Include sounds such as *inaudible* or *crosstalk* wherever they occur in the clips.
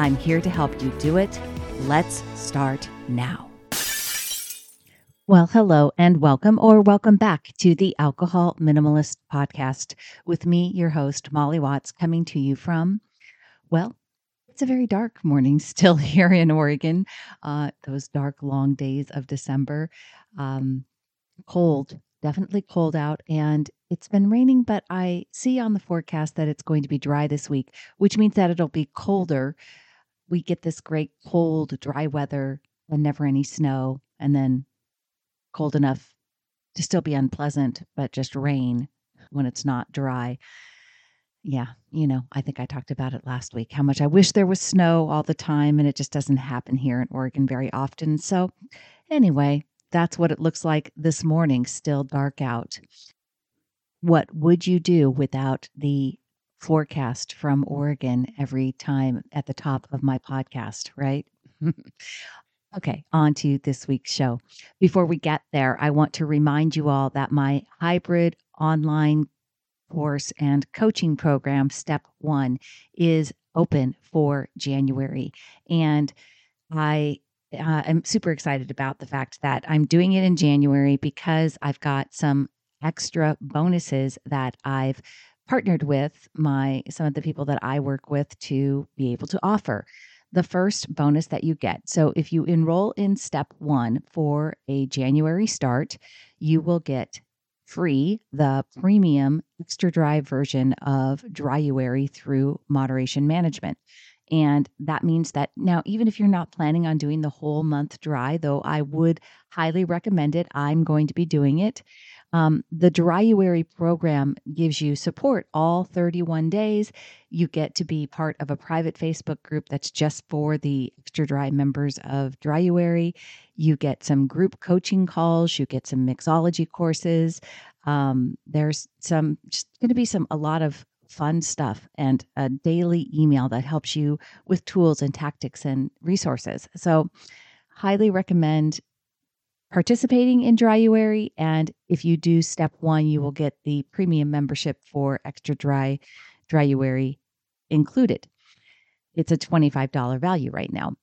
I'm here to help you do it. Let's start now. Well, hello and welcome, or welcome back to the Alcohol Minimalist Podcast with me, your host, Molly Watts, coming to you from, well, it's a very dark morning *laughs* still here in Oregon. Uh, those dark, long days of December. Um, cold, definitely cold out. And it's been raining, but I see on the forecast that it's going to be dry this week, which means that it'll be colder we get this great cold, dry weather and never any snow, and then cold enough to still be unpleasant, but just rain when it's not dry. Yeah, you know, I think I talked about it last week how much I wish there was snow all the time, and it just doesn't happen here in Oregon very often. So, anyway, that's what it looks like this morning, still dark out. What would you do without the forecast from Oregon every time at the top of my podcast, right? *laughs* okay, on to this week's show. Before we get there, I want to remind you all that my hybrid online course and coaching program, Step One, is open for January. And I uh, am super excited about the fact that I'm doing it in January because I've got some extra bonuses that I've partnered with my some of the people that I work with to be able to offer the first bonus that you get. So if you enroll in step 1 for a January start, you will get free the premium extra dry version of Dryuary through moderation management. And that means that now, even if you're not planning on doing the whole month dry, though I would highly recommend it, I'm going to be doing it. Um, the Dryuary program gives you support all 31 days. You get to be part of a private Facebook group that's just for the extra dry members of Dryuary. You get some group coaching calls. You get some mixology courses. Um, there's some just going to be some a lot of fun stuff and a daily email that helps you with tools and tactics and resources. So, highly recommend participating in Dryuary. And if you do step one, you mm-hmm. will get the premium membership for extra dry Dryuary included. It's a $25 value right now.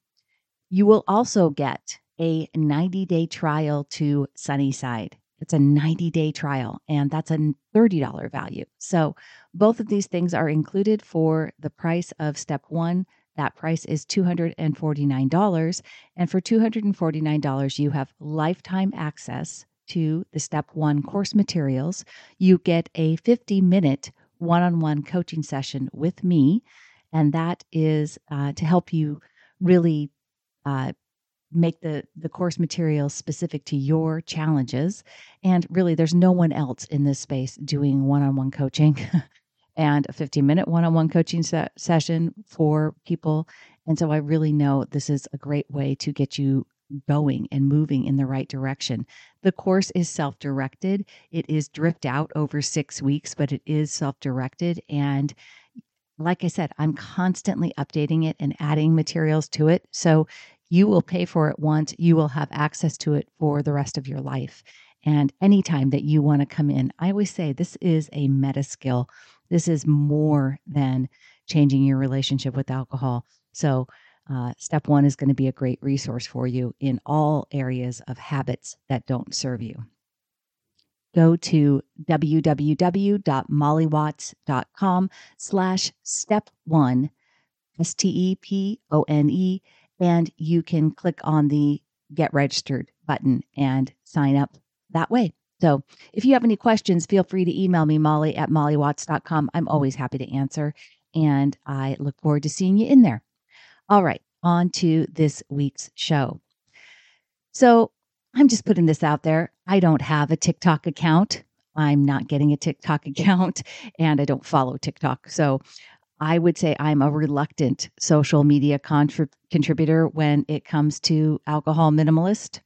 You will also get a 90 day trial to Sunnyside. It's a 90 day trial, and that's a $30 value. So, both of these things are included for the price of step one. That price is $249. And for $249, you have lifetime access to the step one course materials. You get a 50 minute one on one coaching session with me. And that is uh, to help you really uh, make the, the course materials specific to your challenges. And really, there's no one else in this space doing one on one coaching. *laughs* and a 15 minute one on one coaching se- session for people. And so I really know this is a great way to get you going and moving in the right direction. The course is self directed, it is dripped out over six weeks, but it is self directed. And like I said, I'm constantly updating it and adding materials to it. So you will pay for it once, you will have access to it for the rest of your life. And anytime that you want to come in, I always say this is a meta skill this is more than changing your relationship with alcohol. So, uh, step one is going to be a great resource for you in all areas of habits that don't serve you. Go to www.mollywatts.com slash step one, S T E P O N E, and you can click on the get registered button and sign up that way. So if you have any questions, feel free to email me, molly at mollywatts.com. I'm always happy to answer, and I look forward to seeing you in there. All right, on to this week's show. So I'm just putting this out there. I don't have a TikTok account. I'm not getting a TikTok *laughs* account, and I don't follow TikTok. So I would say I'm a reluctant social media contrib- contributor when it comes to alcohol minimalist.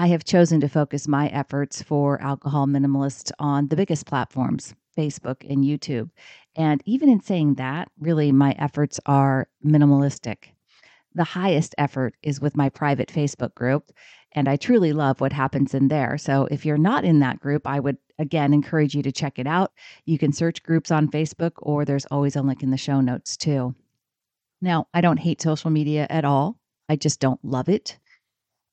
I have chosen to focus my efforts for alcohol minimalist on the biggest platforms, Facebook and YouTube. And even in saying that, really my efforts are minimalistic. The highest effort is with my private Facebook group, and I truly love what happens in there. So if you're not in that group, I would again encourage you to check it out. You can search groups on Facebook, or there's always a link in the show notes too. Now, I don't hate social media at all, I just don't love it.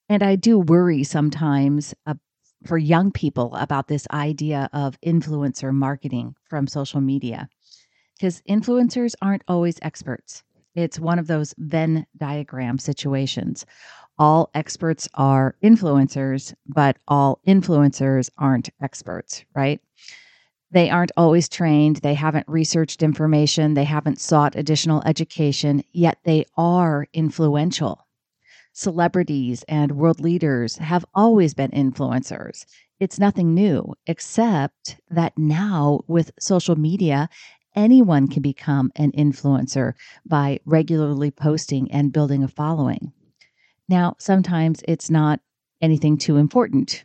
And I do worry sometimes uh, for young people about this idea of influencer marketing from social media because influencers aren't always experts. It's one of those Venn diagram situations all experts are influencers, but all influencers aren't experts, right? They aren't always trained. They haven't researched information. They haven't sought additional education, yet they are influential. Celebrities and world leaders have always been influencers. It's nothing new, except that now with social media, anyone can become an influencer by regularly posting and building a following. Now, sometimes it's not anything too important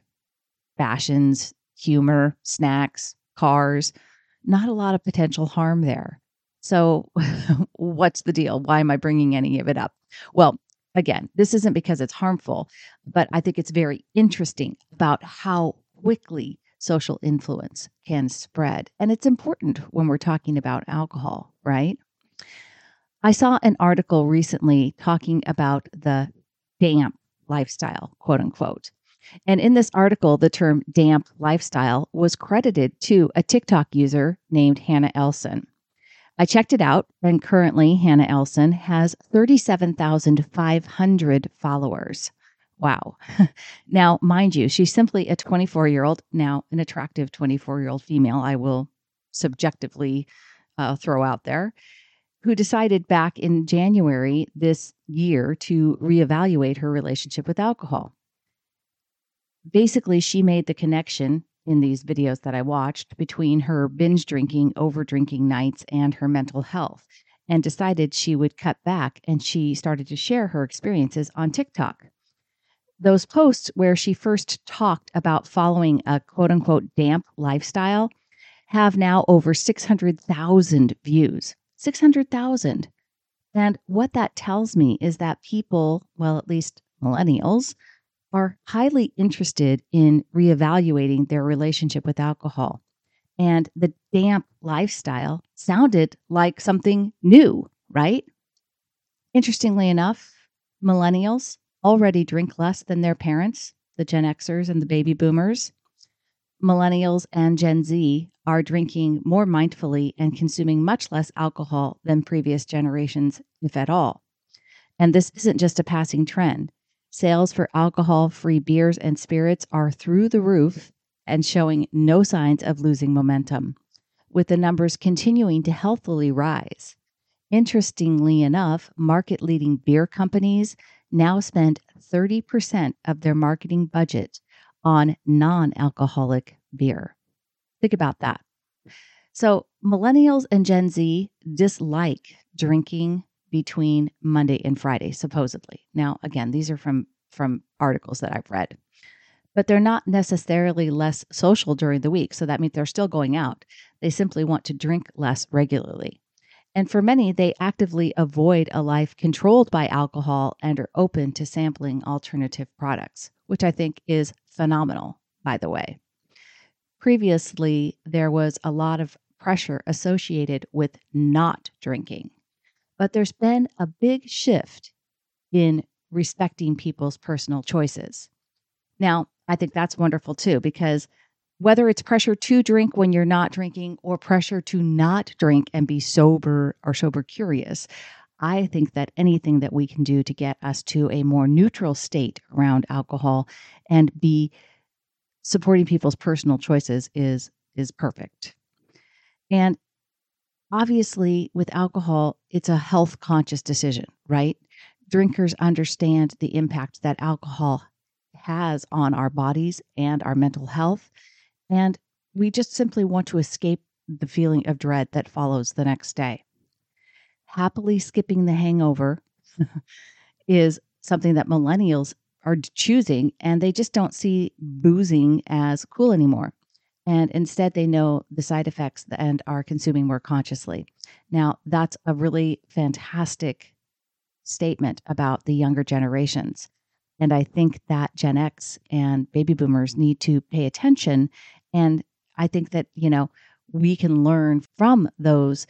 fashions, humor, snacks, cars, not a lot of potential harm there. So, *laughs* what's the deal? Why am I bringing any of it up? Well, again, this isn't because it's harmful, but I think it's very interesting about how quickly social influence can spread. And it's important when we're talking about alcohol, right? I saw an article recently talking about the damp lifestyle, quote unquote. And in this article, the term damp lifestyle was credited to a TikTok user named Hannah Elson. I checked it out, and currently Hannah Elson has 37,500 followers. Wow. *laughs* now, mind you, she's simply a 24 year old, now an attractive 24 year old female, I will subjectively uh, throw out there who decided back in January this year to reevaluate her relationship with alcohol. Basically, she made the connection in these videos that I watched between her binge drinking, over drinking nights, and her mental health, and decided she would cut back. And she started to share her experiences on TikTok. Those posts where she first talked about following a quote unquote damp lifestyle have now over 600,000 views. 600,000. And what that tells me is that people, well, at least millennials, are highly interested in reevaluating their relationship with alcohol. And the damp lifestyle sounded like something new, right? Interestingly enough, millennials already drink less than their parents, the Gen Xers and the baby boomers millennials and Gen Z are drinking more mindfully and consuming much less alcohol than previous generations, if at all. And this isn't just a passing trend. Sales for alcohol free beers and spirits are through the roof and showing no signs of losing momentum, with the numbers continuing to healthily rise. Interestingly enough, market leading beer companies now spend 30% of their marketing budget on non alcoholic beer. Think about that. So, millennials and Gen Z dislike drinking between Monday and Friday, supposedly. Now, again, these are from, from articles that I've read, but they're not necessarily less social during the week. So that means they're still going out. They simply want to drink less regularly. And for many, they actively avoid a life controlled by alcohol and are open to sampling alternative products, which I think is phenomenal, by the way. Previously, there was a lot of pressure associated with not drinking, but there's been a big shift in respecting people's personal choices. Now, I think that's wonderful too, because whether it's pressure to drink when you're not drinking or pressure to not drink and be sober or sober curious, I think that anything that we can do to get us to a more neutral state around alcohol and be supporting people's personal choices is is perfect. And obviously with alcohol, it's a health conscious decision, right? Drinkers understand the impact that alcohol has on our bodies and our mental health. And we just simply want to escape the feeling of dread that follows the next day. Happily skipping the hangover *laughs* is something that millennials are choosing, and they just don't see boozing as cool anymore. And instead, they know the side effects and are consuming more consciously. Now, that's a really fantastic statement about the younger generations. And I think that Gen X and baby boomers need to pay attention. And I think that, you know, we can learn from those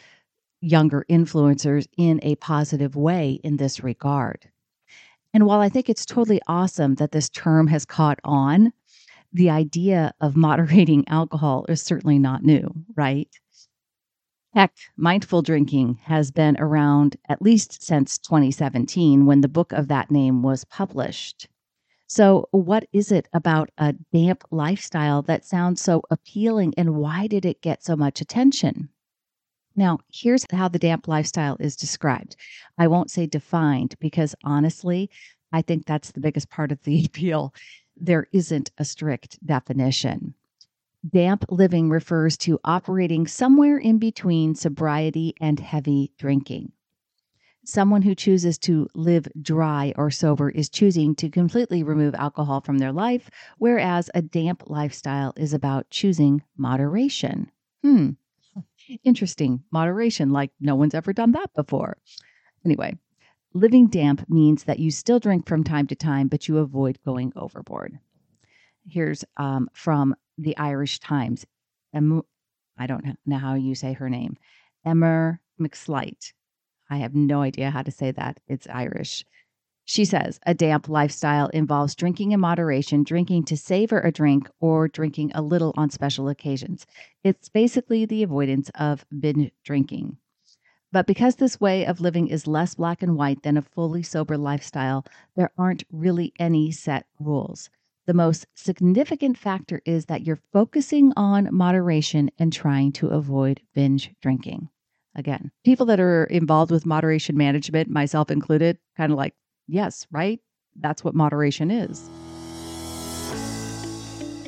younger influencers in a positive way in this regard. And while I think it's totally awesome that this term has caught on, the idea of moderating *laughs* alcohol is certainly not new, right? Heck, mindful drinking has been around at least since 2017 when the book of that name was published. So, what is it about a damp lifestyle that sounds so appealing and why did it get so much attention? Now, here's how the damp lifestyle is described. I won't say defined because honestly, I think that's the biggest part of the *laughs* appeal. There isn't a strict definition. Damp living refers to operating somewhere in between sobriety and heavy drinking. Someone who chooses to live dry or sober is choosing to completely remove alcohol from their life, whereas a damp lifestyle is about choosing moderation. Hmm, interesting. Moderation, like no one's ever done that before. Anyway, living damp means that you still drink from time to time, but you avoid going overboard. Here's um, from the Irish Times. Em, I don't know how you say her name. Emer McLysaght. I have no idea how to say that. It's Irish. She says a damp lifestyle involves drinking in moderation, drinking to savor a drink, or drinking a little on special occasions. It's basically the avoidance of binge drinking. But because this way of living is less black and white than a fully sober lifestyle, there aren't really any set rules. The most significant factor is that you're focusing on moderation and trying to avoid binge drinking. Again, people that are involved with moderation management, myself included, kind of like, yes, right? That's what moderation is.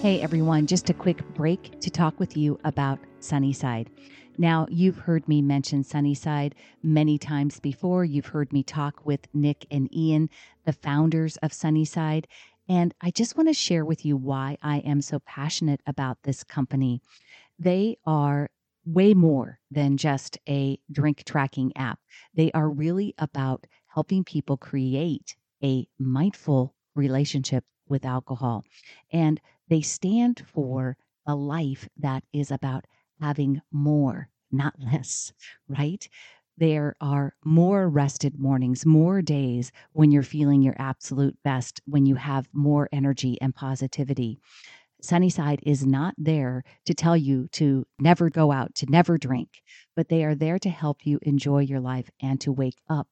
Hey everyone, just a quick break to talk with you about Sunnyside. Now, you've heard me mention Sunnyside many times before. You've heard me talk with Nick and Ian, the founders of Sunnyside, and I just want to share with you why I am so passionate about this company. They are way more than just a drink tracking app. They are really about helping people create a mindful relationship with alcohol. And they stand for a life that is about having more, not less, *laughs* right? there are more rested mornings, more days when you're feeling your absolute best, when you have more energy and positivity. Sunnyside is not there to tell you to never go out, to never drink, but they are there to help you enjoy your life and to wake up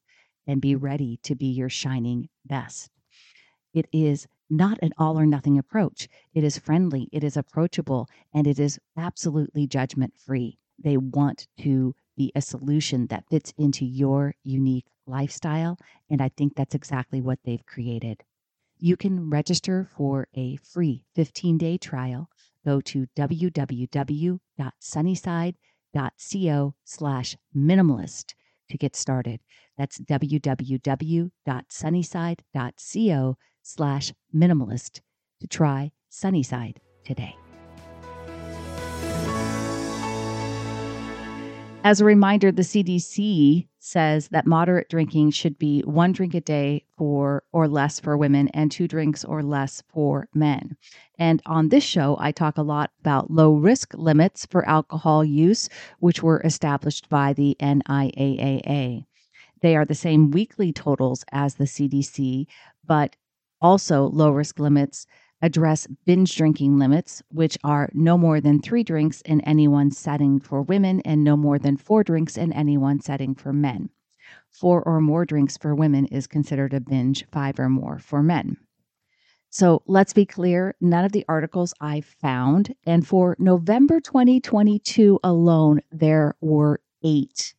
and be ready to be your shining best. It is not an all or nothing approach. It is friendly, it is approachable, and it is absolutely judgment free. They want to be a solution that fits into your unique lifestyle. And I think that's exactly what they've created. You can register for a free 15 day trial. Go to www.sunnyside.co slash minimalist to get started. That's www.sunnyside.co slash minimalist to try Sunnyside today. As a reminder, the CDC says that moderate drinking should be one drink a day for or less for women and two drinks or less for men. And on this show, I talk a lot about low risk limits for alcohol use, which were established by the NIAAA. They are the same weekly totals as the CDC, but also low risk limits address binge drinking limits, which are no more than three drinks in any one setting for women and no more than four drinks in any one setting for men. Four or more drinks for women is considered a binge, five or more for men. So let's be clear none of the articles I found, and for November 2022 alone, there were eight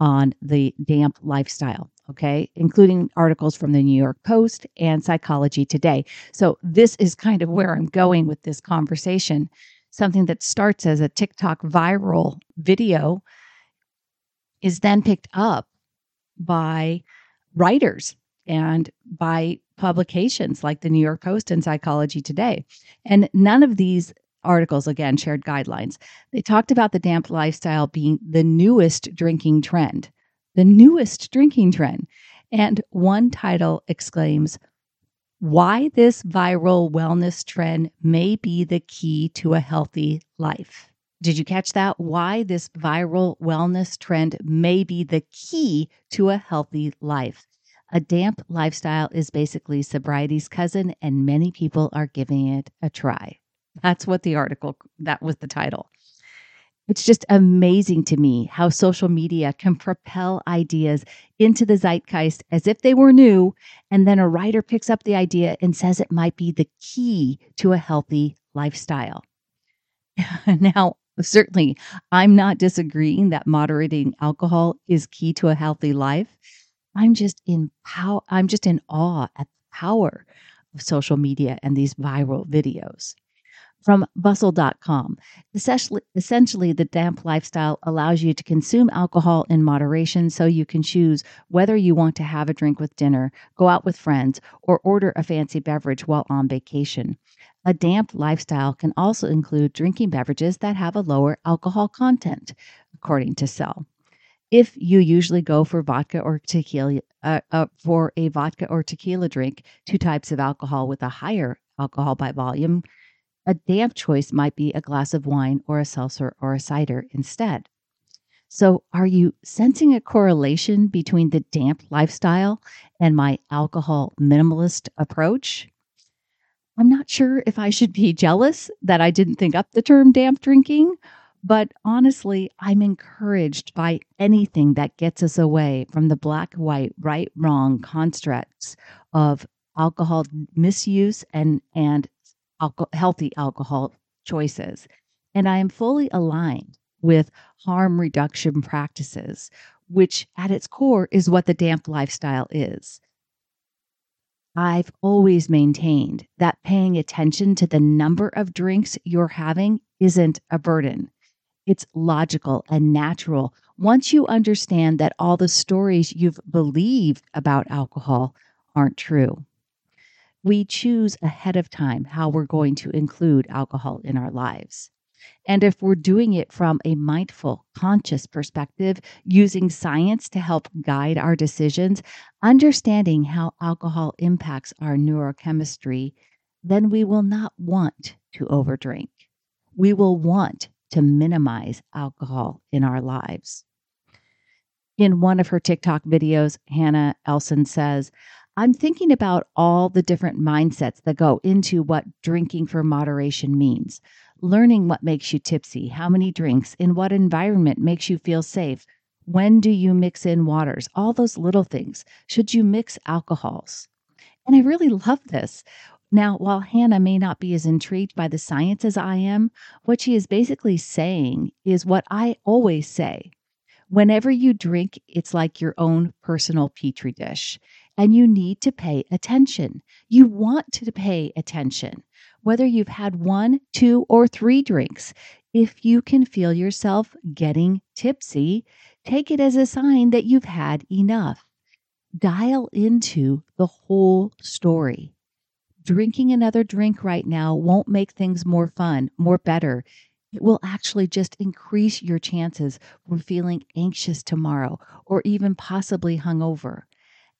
on the damp lifestyle, okay, including articles from the New York Post and Psychology Today. So this is kind of where I'm going with this conversation. Something that starts as a TikTok viral video is then picked up by writers and by publications like the New York Post and Psychology Today. And none of these articles, again, shared guidelines. They talked about the damp lifestyle being the newest drinking trend, the newest drinking trend. And one title exclaims, Why this viral wellness trend may be the key to a healthy life. Did you catch that? Why this viral wellness trend may be the key to a healthy life. A damp lifestyle is basically sobriety's cousin, and many people are giving it a try. That's what the article, that was the title. It's just amazing to me how social media can propel ideas into the zeitgeist as if they were new. And then a writer picks up the idea and says it might be the key to a healthy lifestyle. *laughs* now, certainly, I'm not disagreeing that moderating alcohol is key to a healthy life. I'm just in pow- I'm just in awe at the power of social media and these viral videos from bustle.com. Essentially, essentially, the damp lifestyle allows you to consume alcohol in moderation so you can choose whether you want to have a drink with dinner, go out with friends, or order a fancy beverage while on vacation. A damp lifestyle can also include drinking beverages that have a lower alcohol content, according to Cell. If you usually go for vodka or tequila, uh, uh, for a vodka or tequila drink, two types of alcohol with a higher alcohol by volume, a damp choice might be a glass of wine or a seltzer or a cider instead. So, are you sensing a correlation between the damp lifestyle and my alcohol minimalist approach? I'm not sure if I should be jealous that I didn't think up the term damp drinking, but honestly, I'm encouraged by anything that gets us away from the black white, right wrong constructs of alcohol misuse and, and alco- healthy alcohol choices. And I am fully aligned with harm reduction practices, which at its core is what the damp lifestyle is. I've always maintained that paying attention to the number of drinks you're having isn't a burden. It's logical and natural once you understand that all the stories you've believed about alcohol aren't true we choose ahead of time how we're going to include alcohol in our lives. And if we're doing it from a mindful, conscious perspective, using science to help guide our decisions, understanding how alcohol impacts our neurochemistry, then we will not want to overdrink. We will want to minimize alcohol in our lives. In one of her TikTok videos, Hannah Elson says, I'm thinking about all the different mindsets that go into what drinking for moderation means. Learning what makes you tipsy, how many drinks, in what environment makes you feel safe, when do you mix in waters, all those little things. Should you mix alcohols? And I really love this. Now, while Hannah may not be as intrigued by the science as I am, what she is basically saying is what I always say. Whenever you drink, it's like your own personal petri dish and you need to pay attention. You want to pay attention, whether you've had one, two, or three drinks. If you can feel yourself getting tipsy, take it as a sign that you've had enough. Dial into the whole story. Drinking another drink right now won't make things more fun, more better. It will actually just increase your chances for feeling anxious tomorrow or even possibly hungover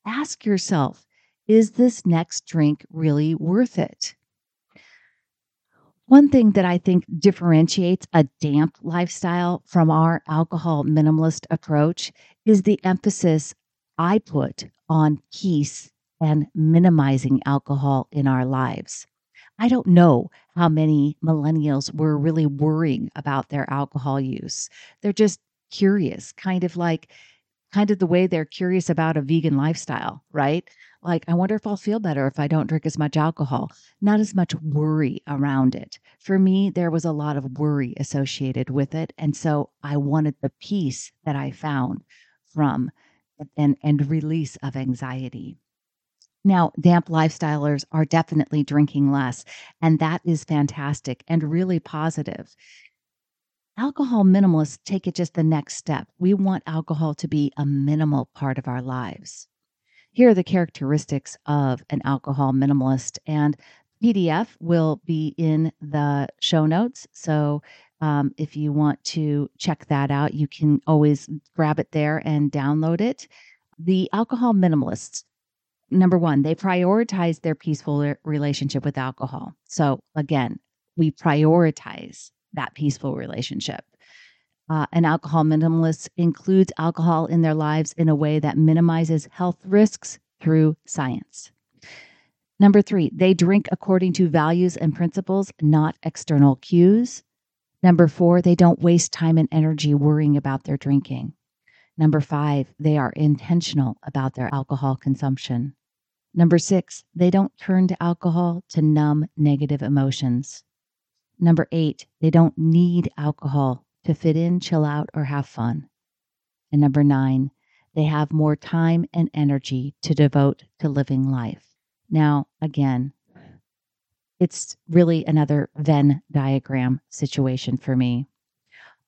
ask yourself is this next drink really worth it? One thing that I think differentiates a damp lifestyle from our alcohol minimalist approach is the emphasis I put on peace and minimizing alcohol in our lives. I don't know how many millennials were really worrying about their alcohol use. They're just curious, kind of like, kind of the way they're curious about a vegan lifestyle, right? Like, I wonder if I'll feel better if I don't drink as much alcohol. Not as much worry around it. For me, there was a lot of worry associated with it. And so I wanted the peace that I found from and, and release of anxiety. Now, damp lifestylers are definitely drinking less, and that is fantastic and really positive. Alcohol minimalists take it just the next step. We want alcohol to be a minimal part of our lives. Here are the characteristics of an alcohol minimalist, and PDF will be in the show notes. So um, if you want to check that out, you can always grab it there and download it. The alcohol minimalists, number one, they prioritize their peaceful relationship with alcohol. So again, we prioritize that peaceful relationship. Uh, an alcohol minimalist includes alcohol in their lives in a way that minimizes health risks through science. Number three, they drink according to values and principles, not external cues. Number four, they don't waste time and energy worrying about their drinking. Number five, they are intentional about their alcohol consumption. Number six, they don't turn to alcohol to numb negative emotions. Number eight, they don't need alcohol to fit in, chill out, or have fun. And number nine, they have more time and energy to devote to living life. Now, again, it's really another Venn diagram situation for me.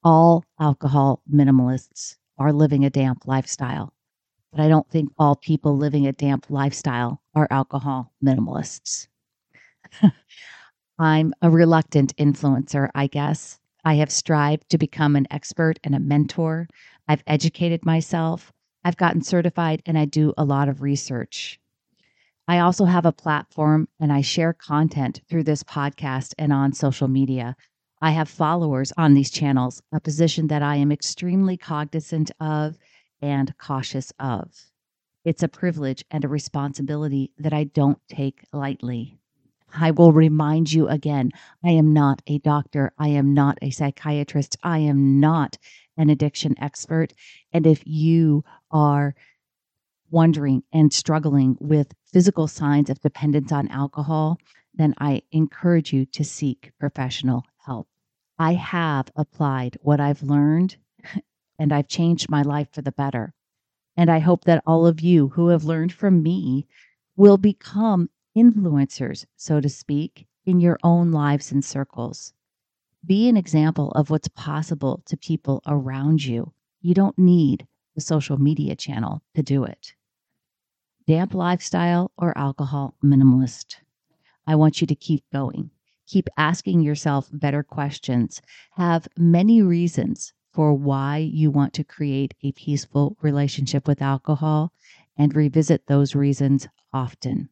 All alcohol minimalists are living a damp lifestyle, but I don't think all people living a damp lifestyle are alcohol minimalists. *laughs* I'm a reluctant influencer, I guess. I have strived to become an expert and a mentor. I've educated myself. I've gotten certified and I do a lot of research. I also have a platform and I share content through this podcast and on social media. I have followers on these channels, a position that I am extremely cognizant of and cautious of. It's a privilege and a responsibility that I don't take lightly. I will remind you again I am not a doctor. I am not a psychiatrist. I am not an addiction expert. And if you are wondering and struggling with physical signs of dependence on alcohol, then I encourage you to seek professional help. I have applied what I've learned *laughs* and I've changed my life for the better. And I hope that all of you who have learned from me will become influencers, so to speak, in your own lives and circles. Be an example of what's possible to people around you. You don't need the social media channel to do it. Damp lifestyle or alcohol minimalist. I want you to keep going. Keep asking yourself better questions. Have many reasons for why you want to create a peaceful relationship with alcohol and revisit those reasons often.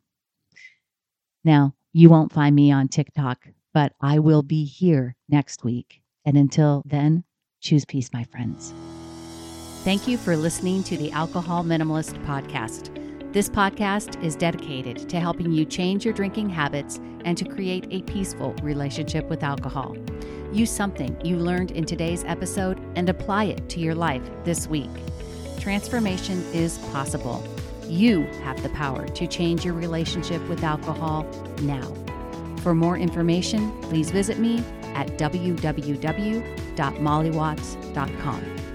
Now, you won't find me on TikTok, but I will be here next week. And until then, choose peace, my friends. Thank you for listening to the Alcohol Minimalist Podcast. This podcast is dedicated to helping you change your drinking habits and to create a peaceful relationship with alcohol. Use something you learned in today's episode and apply it to your life this week. Transformation is possible. You have the power to change your relationship with alcohol now. For more information, please visit me at www.mollywatts.com.